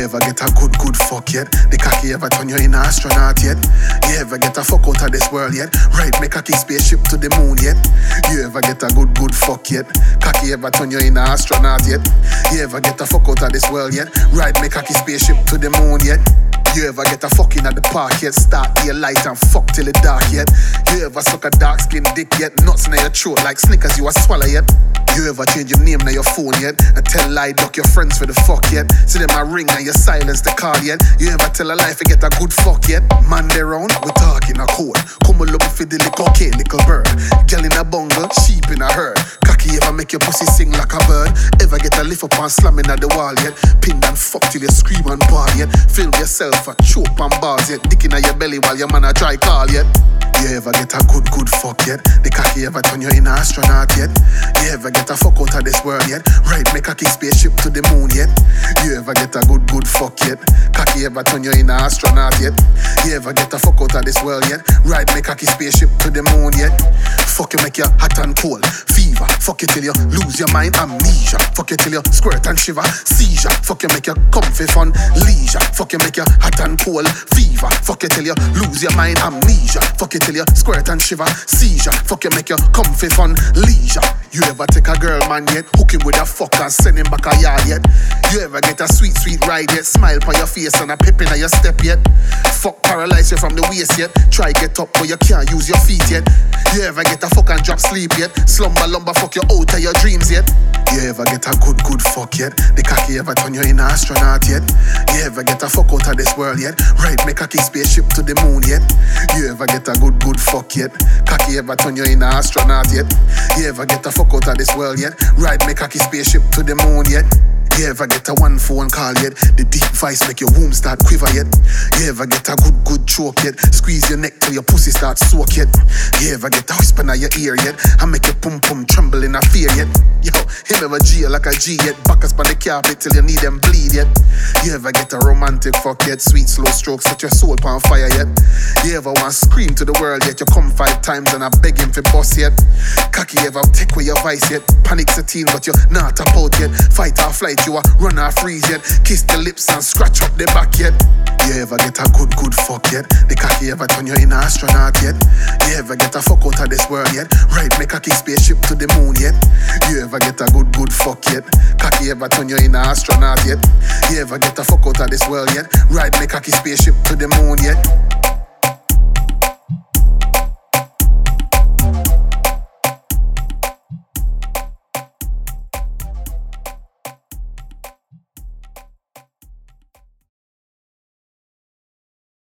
You ever get a good, good fuck yet? The cocky ever turn you in an astronaut yet? You ever get a fuck out of this world yet? Right, make cocky spaceship to the moon yet? You ever get a good, good fuck yet? Cocky ever turn you in an astronaut yet? You ever get a fuck out of this world yet? Right, make cocky spaceship to the moon yet? You ever get a fucking at the park yet? Start your light and fuck till it dark yet? You ever suck a dark skin dick yet? Nuts in your throat like Snickers you a swallow yet? You ever change your name on your phone yet? And tell lie duck your friends for the fuck yet? See them a ring and you silence the call yet? You ever tell a lie to get a good fuck yet? Man they round, we talking a code. Come a look for the little okay, little bird. Girl in a bungle, sheep in a herd. Cocky ever make your pussy sing like a bird? Ever get a lift up and slamming at the wall yet? And fuck till you scream and bawl yet? Film yourself a choke and bars yet? Dick in your belly while your man a try call yet? You ever get a good, good fuck yet? The cocky ever turn you in an astronaut yet? You ever get a fuck out of this world yet? Right, make a cocky spaceship to the moon yet? You ever get a good, good fuck yet? Cocky ever turn you in an astronaut yet? You ever get a fuck out of this world yet? Right, make cocky spaceship to the moon yet? Fuck you make you hot and cold. Fuck you till you lose your mind, amnesia. Fuck you till you squirt and shiver, seizure. Fuck you make you comfy fun, leisure. Fuck you make you hot and cold, fever. Fuck you till you lose your mind, amnesia. Fuck you till you squirt and shiver, seizure. Fuck you make you comfy fun, leisure. You ever take a girl man yet, hook him with a fuck and send him back a yard yet? You ever get a sweet sweet ride yet, smile on your face and a pep in your step yet? Fuck paralyze you from the waist yet, try get up but you can't use your feet yet. You ever get a fuck and drop sleep yet? Slumber lumber fuck you out of your dreams yet? You ever get a good good fuck yet? The cocky ever turn you in an astronaut yet? You ever get a fuck out of this world yet? Right, make a cocky spaceship to the moon yet? You ever get a good good fuck yet? Cocky ever turn you in an astronaut yet? You ever get a fuck out of this world yet? Right, make a cocky spaceship to the moon yet? You ever get a one phone call yet? The deep voice make your womb start quiver yet? You ever get a good good choke yet? Squeeze your neck till your pussy start soak yet? You ever get a whisper in your ear yet? I make your pum pum tremble in a fear yet? Yo, him ever G like a G yet? Backers on the carpet till you need them bleed yet? You ever get a romantic fuck yet? Sweet slow strokes set your soul on fire yet? You ever want scream to the world yet? You come five times and I beg him for boss yet? Cocky ever take away your vice yet? Panic teen but you're not up out yet? Fight or flight, you a run or freeze yet? Kiss the lips and scratch up the back yet? You ever get a good good fuck yet? The cocky ever turn you in astronaut yet? You ever get a fuck out of this world yet? Right, make cocky spaceship to the moon yet? Ever get a good good fuck yet? Cocky ever turn you in an astronaut yet? You ever get a fuck out of this world yet? Right, make cocky spaceship to the moon yet?